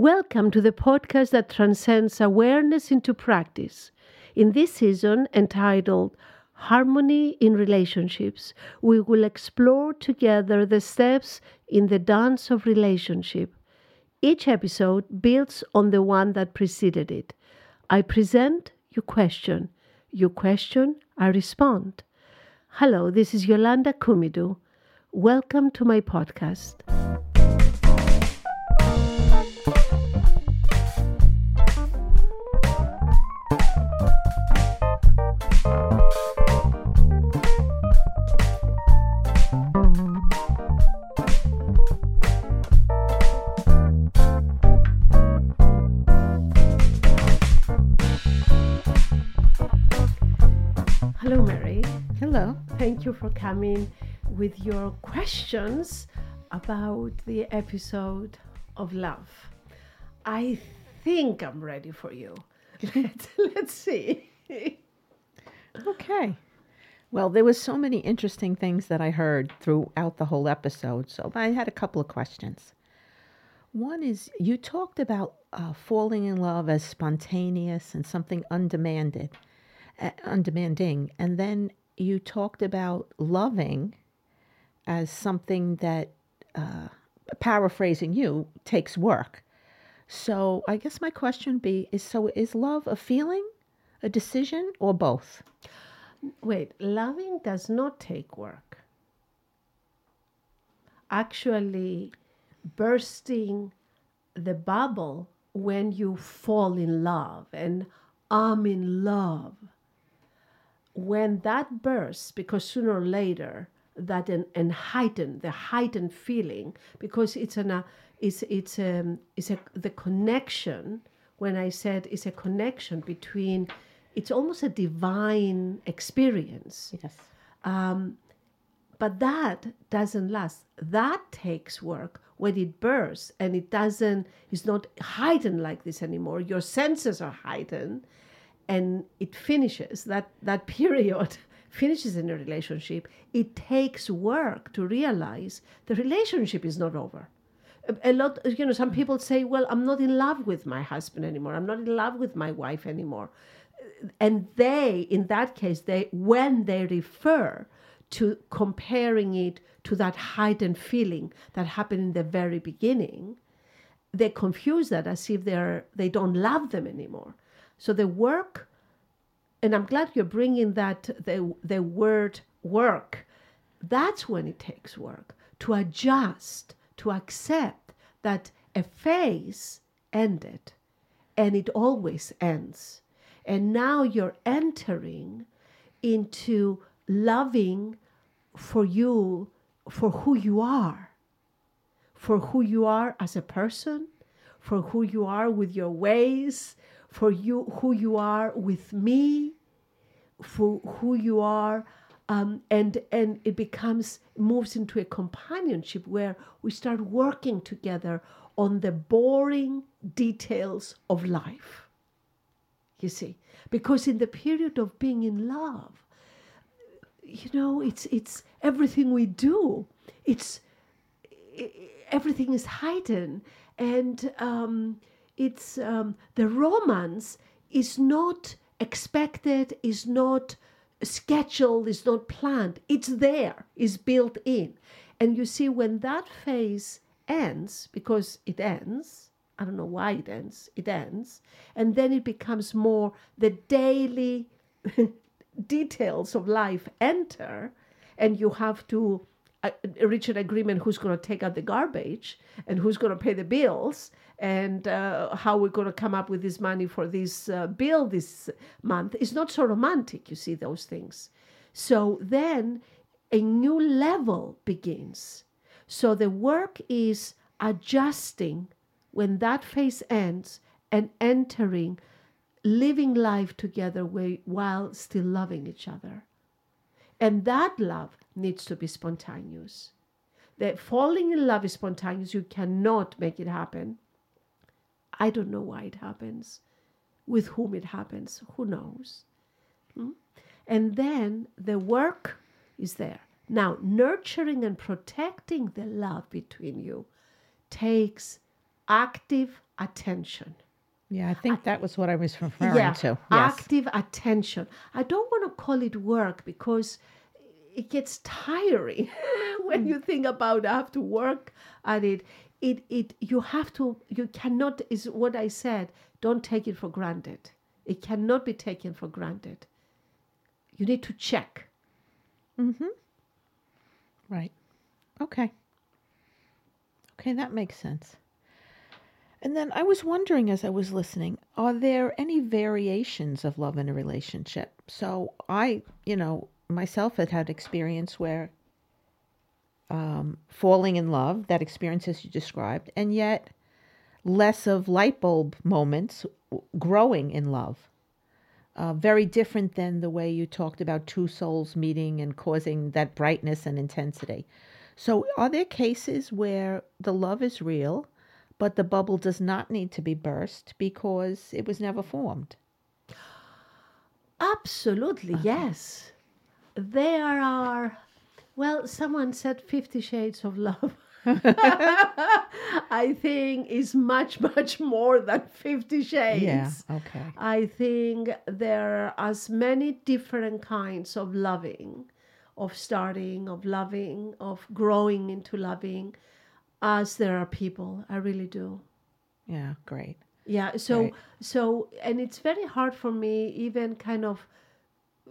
Welcome to the podcast that transcends awareness into practice. In this season, entitled Harmony in Relationships, we will explore together the steps in the dance of relationship. Each episode builds on the one that preceded it. I present, you question. You question, I respond. Hello, this is Yolanda Kumidu. Welcome to my podcast. You for coming with your questions about the episode of love. I think I'm ready for you. Let's, let's see. Okay. Well, there was so many interesting things that I heard throughout the whole episode, so I had a couple of questions. One is you talked about uh, falling in love as spontaneous and something undemanded, uh, undemanding, and then you talked about loving as something that, uh, paraphrasing you, takes work. So I guess my question be is so is love a feeling, a decision, or both? Wait, loving does not take work. Actually, bursting the bubble when you fall in love and I'm in love. When that bursts, because sooner or later that and, and heighten the heightened feeling because it's an uh, it's it's um it's a the connection when I said it's a connection between it's almost a divine experience. Yes. Um but that doesn't last. That takes work when it bursts and it doesn't it's not heightened like this anymore. Your senses are heightened and it finishes that that period finishes in a relationship it takes work to realize the relationship is not over. A- lot you know some people say well i'm not in love with my husband anymore. I'm not in love with my wife anymore. And they in that case they when they refer to comparing it to that heightened feeling that happened in the very beginning they confuse that as if they're they don't love them anymore so the work and i'm glad you're bringing that the the word work that's when it takes work to adjust to accept that a phase ended and it always ends. And now you're entering into loving for you, for who you are, for who you are as a person, for who you are with your ways, for you who you are with me, for who you are um, and and it becomes moves into a companionship where we start working together on the boring details of life. You see because in the period of being in love you know it's it's everything we do. It's i- everything is heightened. And um, it's um, the romance is not expected is not scheduled is not planned. It's there is built in. And you see when that phase ends because it ends i don't know why it ends it ends and then it becomes more the daily details of life enter and you have to uh, reach an agreement who's going to take out the garbage and who's going to pay the bills and uh, how we're going to come up with this money for this uh, bill this month it's not so romantic you see those things so then a new level begins so the work is adjusting when that phase ends and entering living life together while still loving each other and that love needs to be spontaneous. That falling in love is spontaneous. You cannot make it happen. I don't know why it happens, with whom it happens. Who knows? Hmm? And then the work is there. Now, nurturing and protecting the love between you takes active attention. Yeah, I think that was what I was referring to. Yes. active attention. I don't want to call it work because it gets tiring when you think about I have to work at it. It it you have to you cannot is what I said. Don't take it for granted. It cannot be taken for granted. You need to check. Mm-hmm. Right. Okay. Okay, that makes sense. And then I was wondering as I was listening, are there any variations of love in a relationship? So I, you know, myself had had experience where um, falling in love, that experience as you described, and yet less of light bulb moments growing in love. Uh, very different than the way you talked about two souls meeting and causing that brightness and intensity. So, are there cases where the love is real, but the bubble does not need to be burst because it was never formed? Absolutely, yes. There are, well, someone said Fifty Shades of Love. I think is much, much more than Fifty Shades. Yeah, okay. I think there are as many different kinds of loving, of starting, of loving, of growing into loving, as there are people. I really do. Yeah, great. Yeah, so so and it's very hard for me even kind of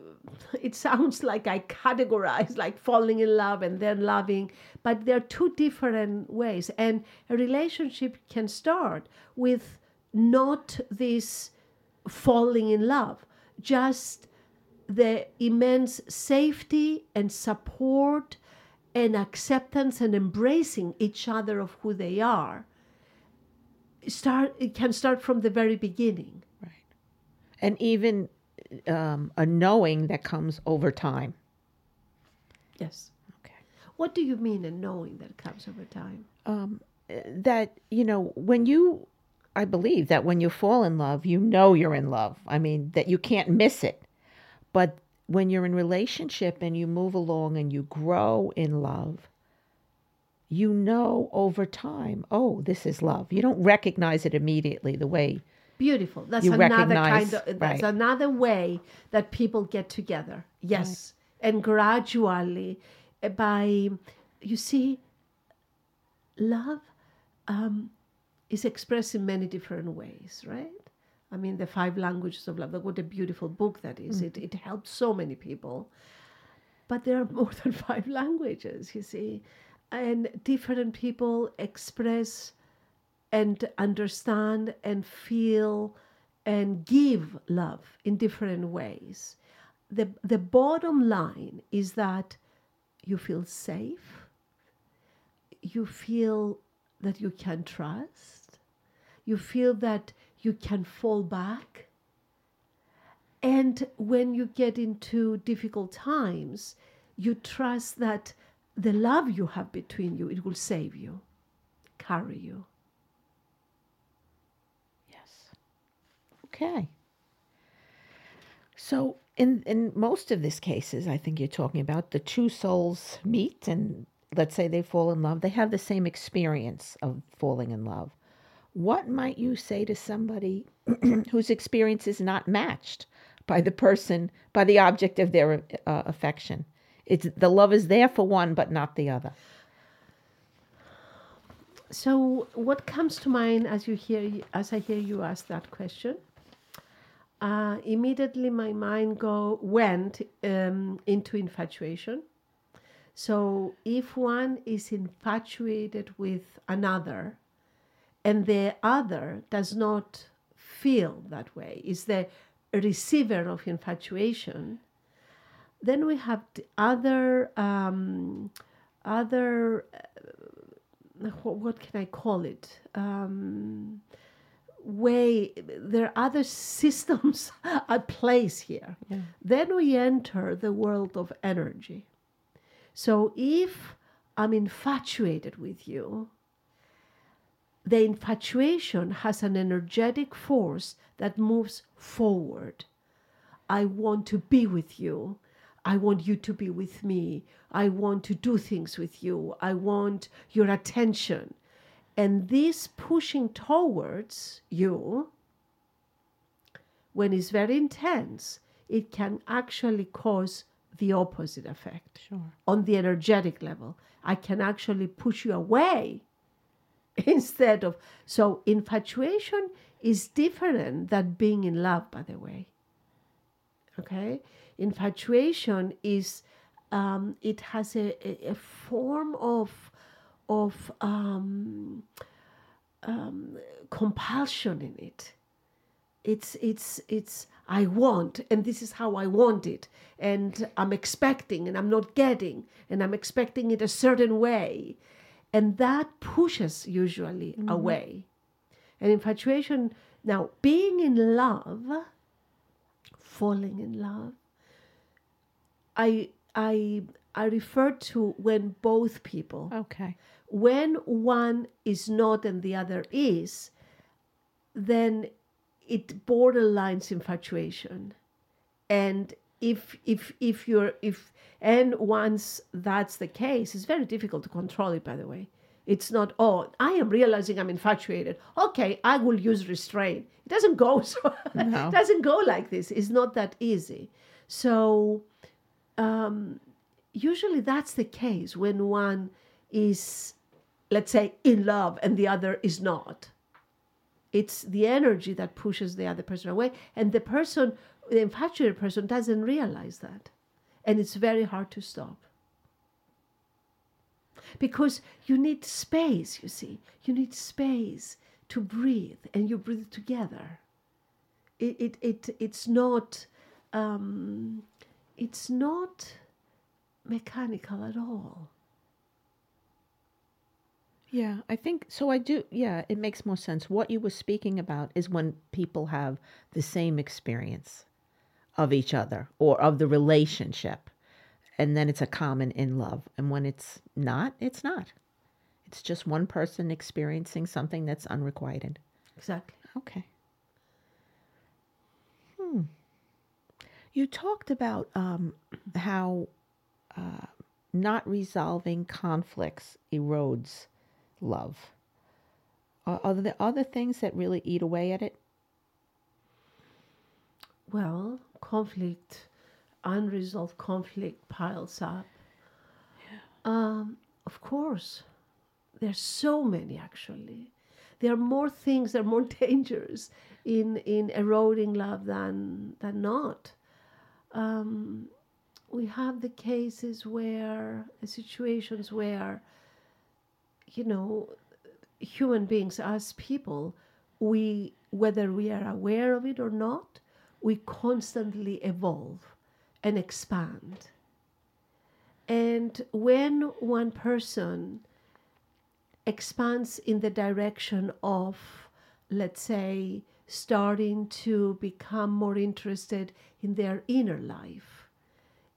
it sounds like I categorize like falling in love and then loving, but they're two different ways. And a relationship can start with not this falling in love, just the immense safety and support and acceptance and embracing each other of who they are. Start it can start from the very beginning. Right. And even um, a knowing that comes over time. Yes. Okay. What do you mean a knowing that comes over time? Um, that you know when you, I believe that when you fall in love, you know you're in love. I mean that you can't miss it. But when you're in relationship and you move along and you grow in love, you know over time, oh, this is love. You don't recognize it immediately the way Beautiful. That's you another kind of that's right. another way that people get together. Yes. Right. And gradually eh, by you see love um, is expressed in many different ways, right? I mean, the five languages of love. What a beautiful book that is. Mm-hmm. It, it helps so many people. But there are more than five languages, you see. And different people express and understand and feel and give love in different ways. The, the bottom line is that you feel safe, you feel that you can trust, you feel that you can fall back. And when you get into difficult times, you trust that the love you have between you, it will save you, carry you. Okay. So in in most of these cases, I think you're talking about the two souls meet and let's say they fall in love. They have the same experience of falling in love. What might you say to somebody whose experience is not matched by the person, by the object of their uh, affection? It's the love is there for one, but not the other. So, what comes to mind as you hear, as I hear you ask that question, uh, immediately my mind go went um, into infatuation. So if one is infatuated with another, and the other does not feel that way, is the receiver of infatuation, then we have the other um, other uh, what can I call it? Um, way there are other systems at place here. Yeah. then we enter the world of energy. So if i'm infatuated with you the infatuation has an energetic force that moves forward. I want to be with you. I want you to be with me. I want to do things with you. I want your attention And this pushing towards you, when it's very intense, it can actually cause the opposite effect Sure. on the energetic level. I can actually push you away instead of. So, infatuation is different than being in love, by the way. Okay? Infatuation is, um, it has a, a, a form of, of um, um, compulsion in it. It's it's it's i want and this is how i want it. And i'm expecting and i'm not getting and i'm expecting it a certain way. And that pushes usually away. And infatuation now being in love falling in love i i i refer to when both people Okay. When one is not and the other is, then it borderlines infatuation. And if if if you're if and once that's the case, it's very difficult to control it by the way. It's not, oh, I am realizing I'm infatuated. Okay, I will use restraint. It doesn't go so No. it doesn't go like this. It's not that easy. So um, usually that's the case when one is let's say in love and the other is not. It's the energy that pushes the other person away and the person the infatuated person doesn't realize that. And it's very hard to stop. Because you need space you see. You need space to breathe and you breathe together. It, it, it it's not um, it's not mechanical at all Yeah, I think so. I do. Yeah, it makes more sense. What you were speaking about is when people have the same experience of each other or of the relationship, and then it's a common in love. And when it's not, it's not. It's just one person experiencing something that's unrequited. exactly Okay. Hmm. You talked about um, how uh, not resolving conflicts erodes love. Are, are there other things that really eat away at it? Well, conflict, unresolved conflict piles up. Yeah. Um, of course, there's so many actually. There are more things, there are more dangers in in eroding love than than not. Um, we have the cases where the situations where you know human beings as people we whether we are aware of it or not we constantly evolve and expand. And when one person expands in the direction of let's say starting to become more interested in their inner life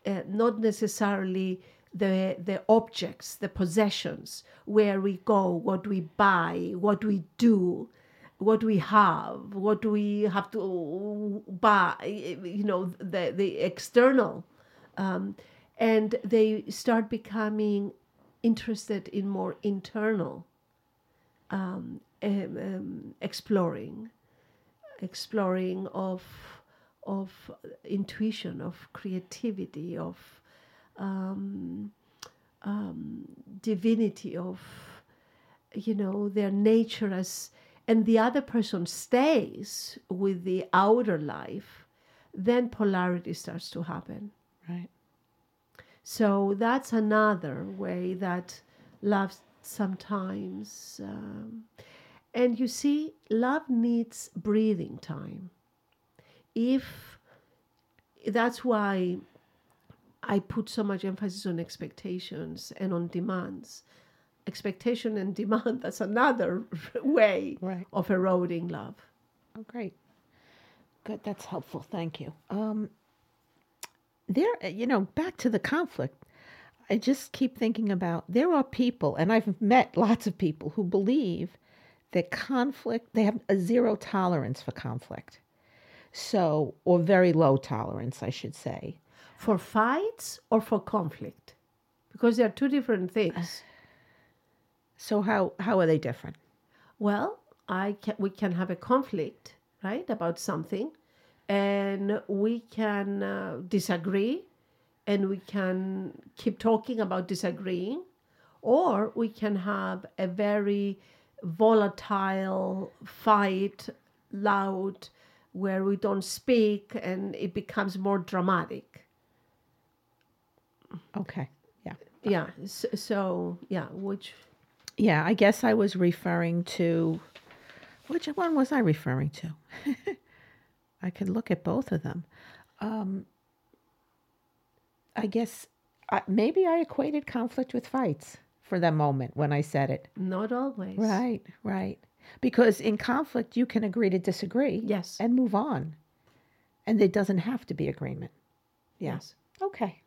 uh, not necessarily the the objects, the possessions, where we go, what we buy, what we do, what we have, what we have to buy, you know, the the external, um, and they start becoming interested in more internal um, um, exploring, exploring of of intuition, of creativity, of um, um, divinity, of you know their nature as, and the other person stays with the outer life, then polarity starts to happen. Right. So that's another way that love sometimes, um, and you see, love needs breathing time. If that's why I put so much emphasis on expectations and on demands. Expectation and demand, that's another way Right. of eroding love. Oh, great. Good. That's helpful. Thank you. Um, there, you know, back to the conflict. I just keep thinking about there are people, and I've met lots of people who believe that conflict, they have a zero tolerance for conflict. So, or very low tolerance, I should say. For fights or for conflict? Because they are two different things. So, how, how are they different? Well, I can, we can have a conflict, right, about something, and we can uh, disagree, and we can keep talking about disagreeing, or we can have a very volatile fight, loud, where we don't speak, and it becomes more dramatic. Okay. Yeah. Yeah. So, so yeah, which Yeah, I guess I was referring to which one was I referring to? I could look at both of them. Um, I guess I, maybe I equated conflict with fights for the moment when I said it. not always. Right, right. Because in conflict, you can agree to disagree Yes. and move on. And there doesn't have to be agreement. Yeah. Yes. Okay.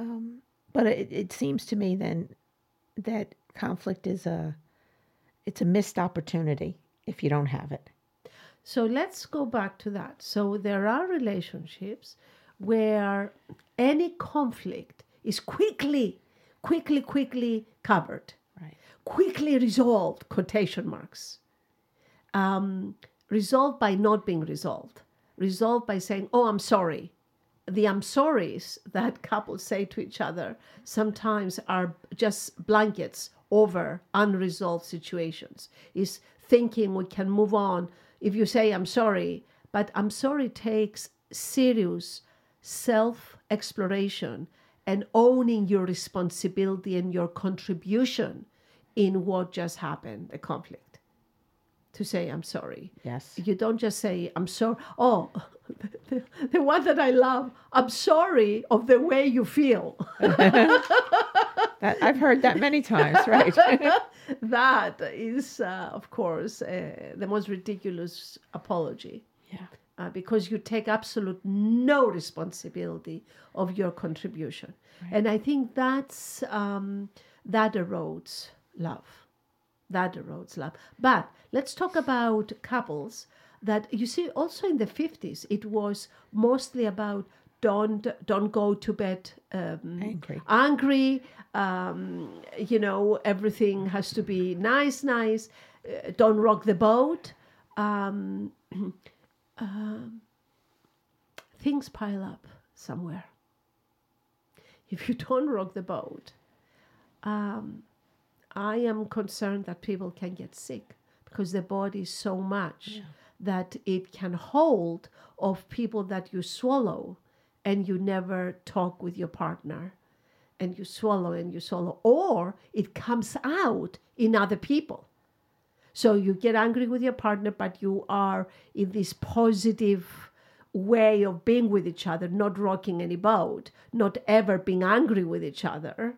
Um, but it, it seems to me then that conflict is a it's a missed opportunity if you don't have it. So let's go back to that. So there are relationships where any conflict is quickly, quickly, quickly covered, Right. quickly resolved, quotation marks. Um, resolved by not being resolved, resolved by saying, Oh, I'm sorry. The I'm sorry's that couples say to each other sometimes are just blankets over unresolved situations. Is thinking we can move on if you say I'm sorry, but I'm sorry takes serious self exploration and owning your responsibility and your contribution in what just happened, the conflict. To say I'm sorry. Yes. You don't just say, I'm sorry. Oh, the, the one that I love, I'm sorry of the way you feel. That, I've heard that many times, right? that is, uh, of course, uh, the most ridiculous apology yeah. uh, because you take absolute no responsibility of your contribution. And I think that's um, that erodes love. That erodes love. But let's talk about couples that you see also in the 50s it was mostly about don't don't go to bed um, Angry. angry um, you know everything has to be nice nice uh, don't rock the boat um, um, things pile up somewhere if you don't rock the boat um, i am concerned that people can get sick because the body is so much that it can hold of people that you swallow and you never talk with your partner and you swallow and you swallow or it comes out in other people. So you get angry with your partner but you are in this positive way of being with each other not rocking any boat not ever being angry with each other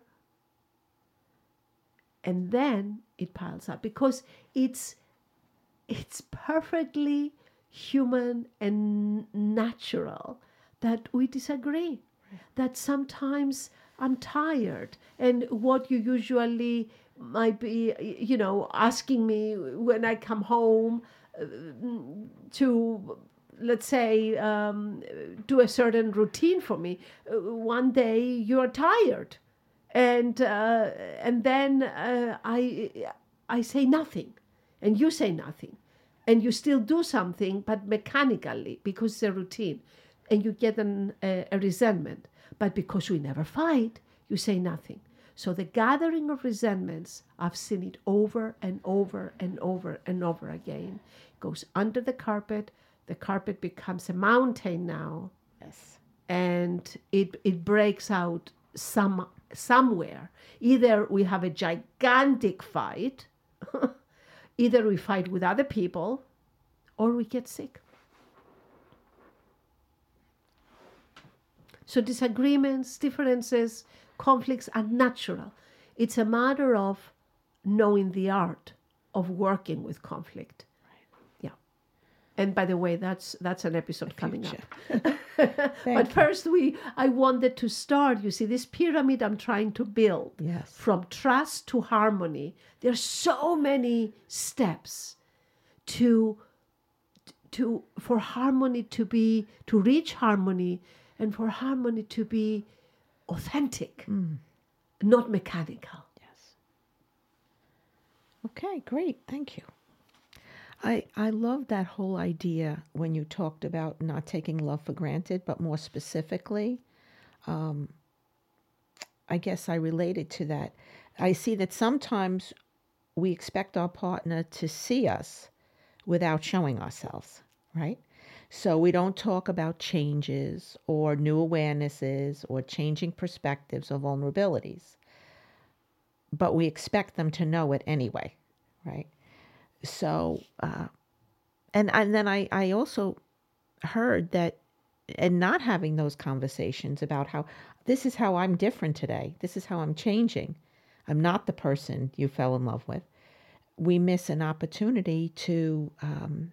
and then it piles up because it's it's perfectly human and natural that we disagree that sometimes i'm tired and what you usually might be you know asking me when i come home uh, to let's say um, do a certain routine for me uh, one day you're tired and uh, and then uh, i i say nothing. And you say nothing. And you still do something but mechanically because it's a routine. And you get an, a, a resentment. But because we never fight you say nothing. So the gathering of resentments i've seen it over and over and over and over again. Goes under the carpet. The carpet becomes a mountain now. Yes. and it it breaks out some somewhere. Either we have a gigantic fight either we fight with other people or we get sick. So disagreements differences conflicts are natural. It's a matter of knowing the art of working with conflict and by the way that's that's an episode coming up but first we i wanted to start you see this pyramid i'm trying to build Yes. from trust to harmony there's so many steps to to for harmony to be to reach harmony and for harmony to be authentic mm. not mechanical Yes. Okay, great. Thank you. I I love that whole idea when you talked about not taking love for granted, but more specifically, um, I guess I related to that. I see that sometimes we expect our partner to see us without showing ourselves, right? So we don't talk about changes or new awarenesses or changing perspectives or vulnerabilities, but we expect them to know it anyway, right? So, uh, and and then I I also heard that and not having those conversations about how this is how I'm different today. This is how I'm changing. I'm not the person you fell in love with. We miss an opportunity to um,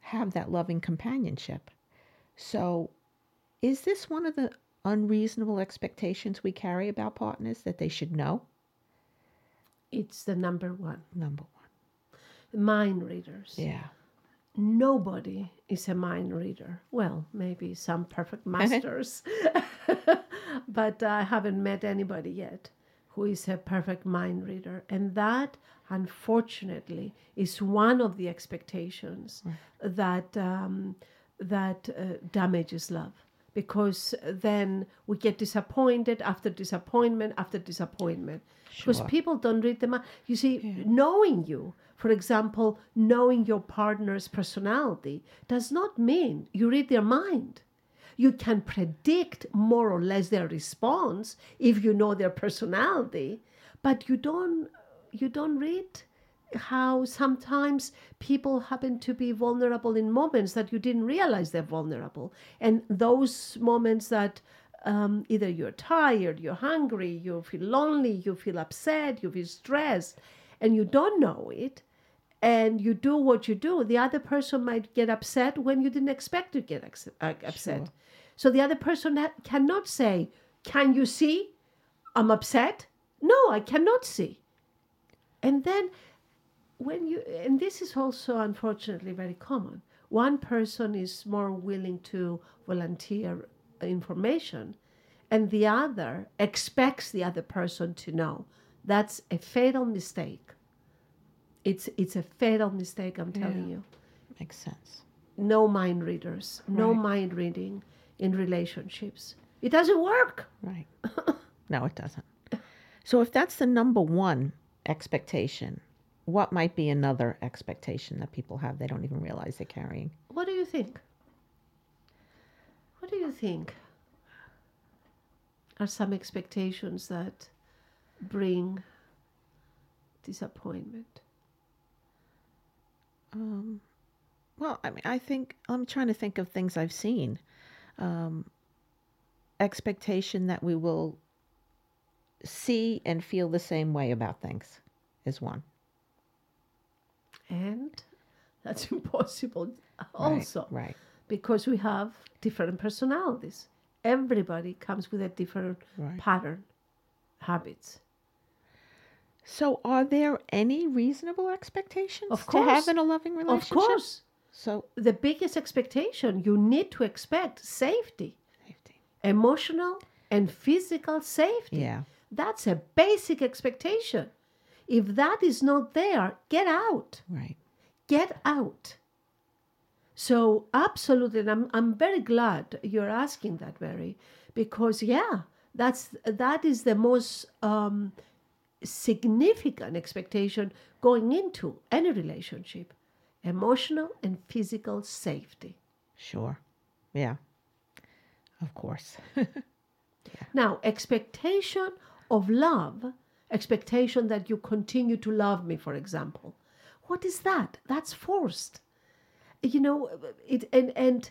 have that loving companionship. So, is this one of the unreasonable expectations we carry about partners that they should know? It's the number one. Number one. Mind readers. Yeah. Nobody is a mind reader. Well, maybe some perfect masters, but I haven't met anybody yet who is a perfect mind reader. And that, unfortunately, is one of the expectations that um, that uh, damages love. Because then we get disappointed after disappointment after disappointment. Because people don't read the mind. You see, knowing you, for example, knowing your partner's personality does not mean you read their mind. You can predict more or less their response if you know their personality, but you don't you don't read how sometimes people happen to be vulnerable in moments that you didn't realize they're vulnerable. And those moments that um, either you're tired, you're hungry, you feel lonely, you feel upset, you feel stressed, and you don't know it, and you do what you do, the other person might get upset when you didn't expect to get ex- uh, upset. So the other person ha- cannot say, Can you see I'm upset? No, I cannot see. And then when you, and this is also unfortunately very common, one person is more willing to volunteer information and the other expects the other person to know. That's a fatal mistake. It's, it's a fatal mistake, I'm telling Yeah. you Makes sense. no mind readers, no mind reading in relationships. It doesn't work. Right. no, it doesn't. So if that's the number one expectation, what might be another expectation that people have they don't even realize they're carrying? What do you think? What do you think are some expectations that bring disappointment? Um, well, I mean, I think I'm trying to think of things I've seen. Um, expectation that we will see and feel the same way about things is one. And that's impossible Right, also right, because we have different personalities. Everybody comes with a different right. pattern, habits. So, are there any reasonable expectations Of to have in a loving relationship? Of course, So, the biggest expectation you need to expect safety, safety. emotional and physical safety. Yeah. That's a basic expectation. If that is not there, get out. Right. Get out. So, absolutely, and I'm, I'm very glad you're asking that, Mary, because yeah, that's that is the most um, significant expectation going into any relationship emotional and physical safety. Sure. Yeah. Of course. Now, expectation of love, expectation that you continue to love me, for example. What is that? That's forced. You know, it and and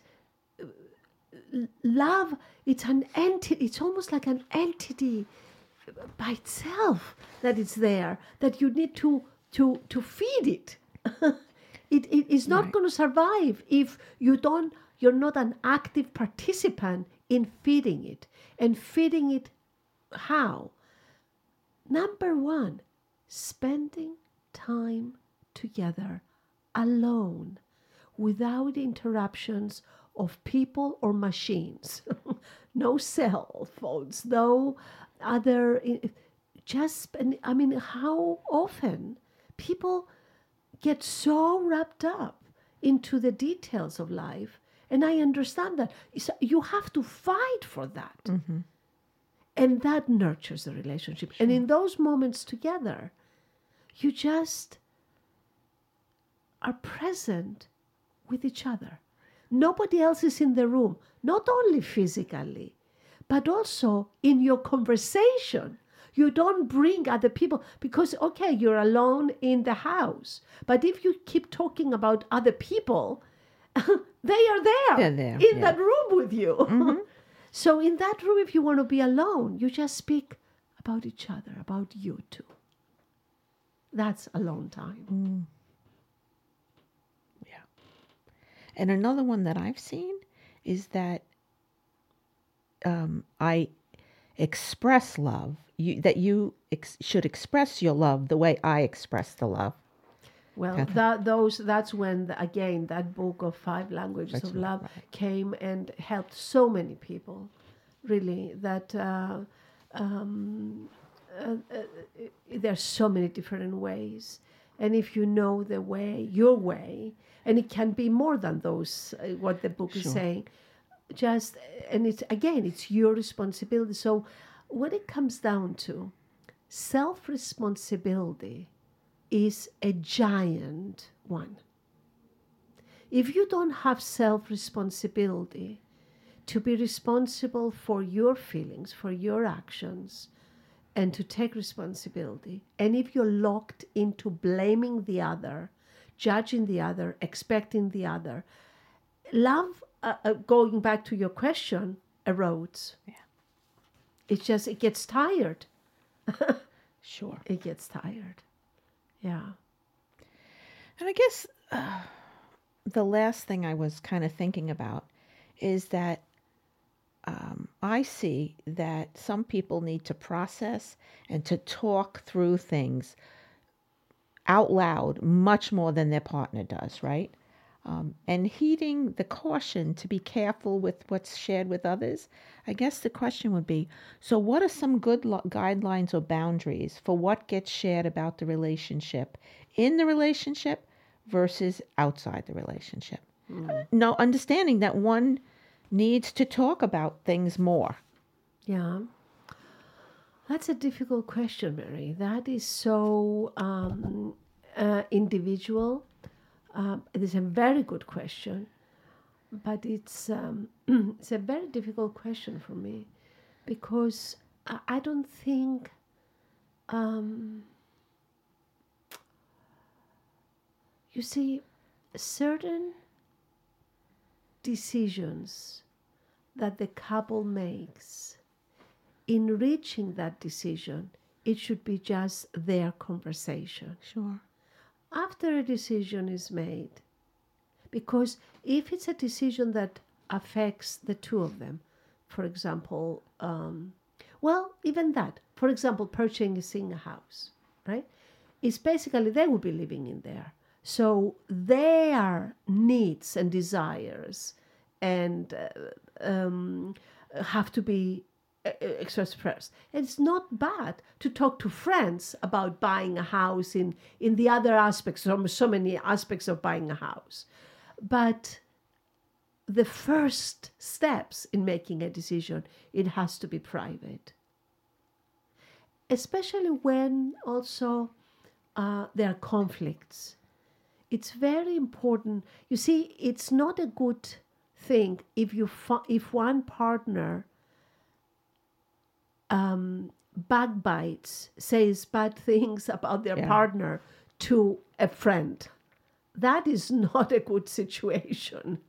uh, love. It's an entity. It's almost like an entity by itself that it's there. That you need to to to feed it. it, it is not Right. going to survive if you don't. You're not an active participant in feeding it and feeding it how? Number one, spending time together alone without interruptions of people or machines. no cell phones, no other. just I mean, how often people get so wrapped up into the details of life. And I understand that. It's, you have to fight for that. Mm-hmm. And that nurtures the relationship. And in those moments together, you just are present with each other. Nobody else is in the room, not only physically, but also in your conversation. You don't bring other people because, okay, you're alone in the house. But if you keep talking about other people, they are there, They're there, in yeah. that room with you. Mm-hmm. so, in that room, if you want to be alone, you just speak about each other, about you two. That's alone time. Mm. Yeah. And another one that I've seen is that um, I express love. You, that you ex- should express your love the way I express the love. Well, that those that's when the, again that book of five languages That's of love right. came and helped so many people, really. That uh, um, uh, uh, there's so many different ways, and if you know the way, your way, and it can be more than those uh, what the book is saying. Just and it's again, it's your responsibility. So, what it comes down to, self responsibility is a giant one. If you don't have self responsibility to be responsible for your feelings, for your actions, and to take responsibility, and if you're locked into blaming the other, judging the other, expecting the other, love, uh, uh, going back to your question, erodes. Yeah. It's just, it gets tired. Sure. It gets tired. Yeah. And I guess uh, the last thing I was kind of thinking about is that um, I see that some people need to process and to talk through things out loud much more than their partner does, right? Um, and heeding the caution to be careful with what's shared with others. I guess the question would be so, what are some good lo- guidelines or boundaries for what gets shared about the relationship in the relationship versus outside the relationship? No, understanding that one needs to talk about things more. Yeah. That's a difficult question, Mary. That is so um, uh, individual. Um, it is a very good question, but it's um, it's a very difficult question for me because I, I don't think um, you see certain decisions that the couple makes in reaching that decision it should be just their conversation Sure. After a decision is made. Because if it's a decision that affects the two of them for example um, well even that for example purchasing a house right? It's basically they will be living in there. So their needs and desires and uh, um, have to be first. And it's not bad to talk to friends about buying a house in, in the other aspects, so, so many aspects of buying a house. But the first steps in making a decision, it has to be private. Especially when also uh, there are conflicts. It's very important. You see, it's not a good thing if you if one partner um, backbites, says bad things about their Yeah. partner to a friend. That is not a good situation.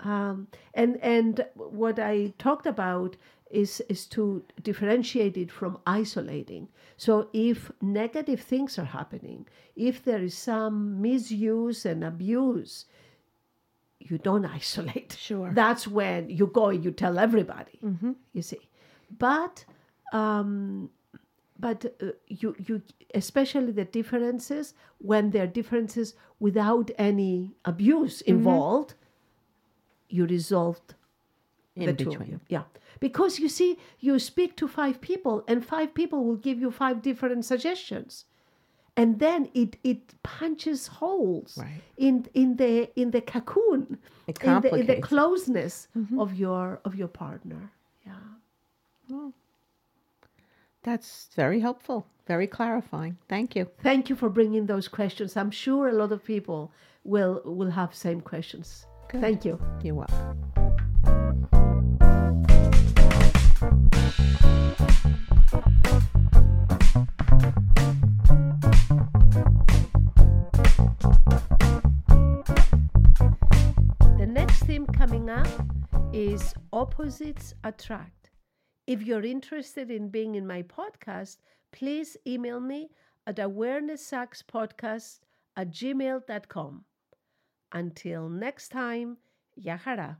Um, and and what I talked about is is to differentiate it from isolating. So if negative things are happening, if there is some misuse and abuse, you don't isolate. Sure. That's when you go and you tell everybody. You see, but um, but uh, you you especially the differences when there are differences without any abuse involved, you resolved In the two between. you. Yeah. Because you see, you speak to five people, and five people will give you five different suggestions. And then it, it punches holes Right. in in the in the cocoon, in the, in the closeness of your of your partner. That's very helpful, very clarifying. Thank you. Thank you for bringing those questions. I'm sure a lot of people will will have same questions. Good. Thank you. You're welcome. The next theme coming up is opposites attract. If you're interested in being in my podcast, please email me at awarenesssuckspodcast at gmail.com. Until next time, Yahara.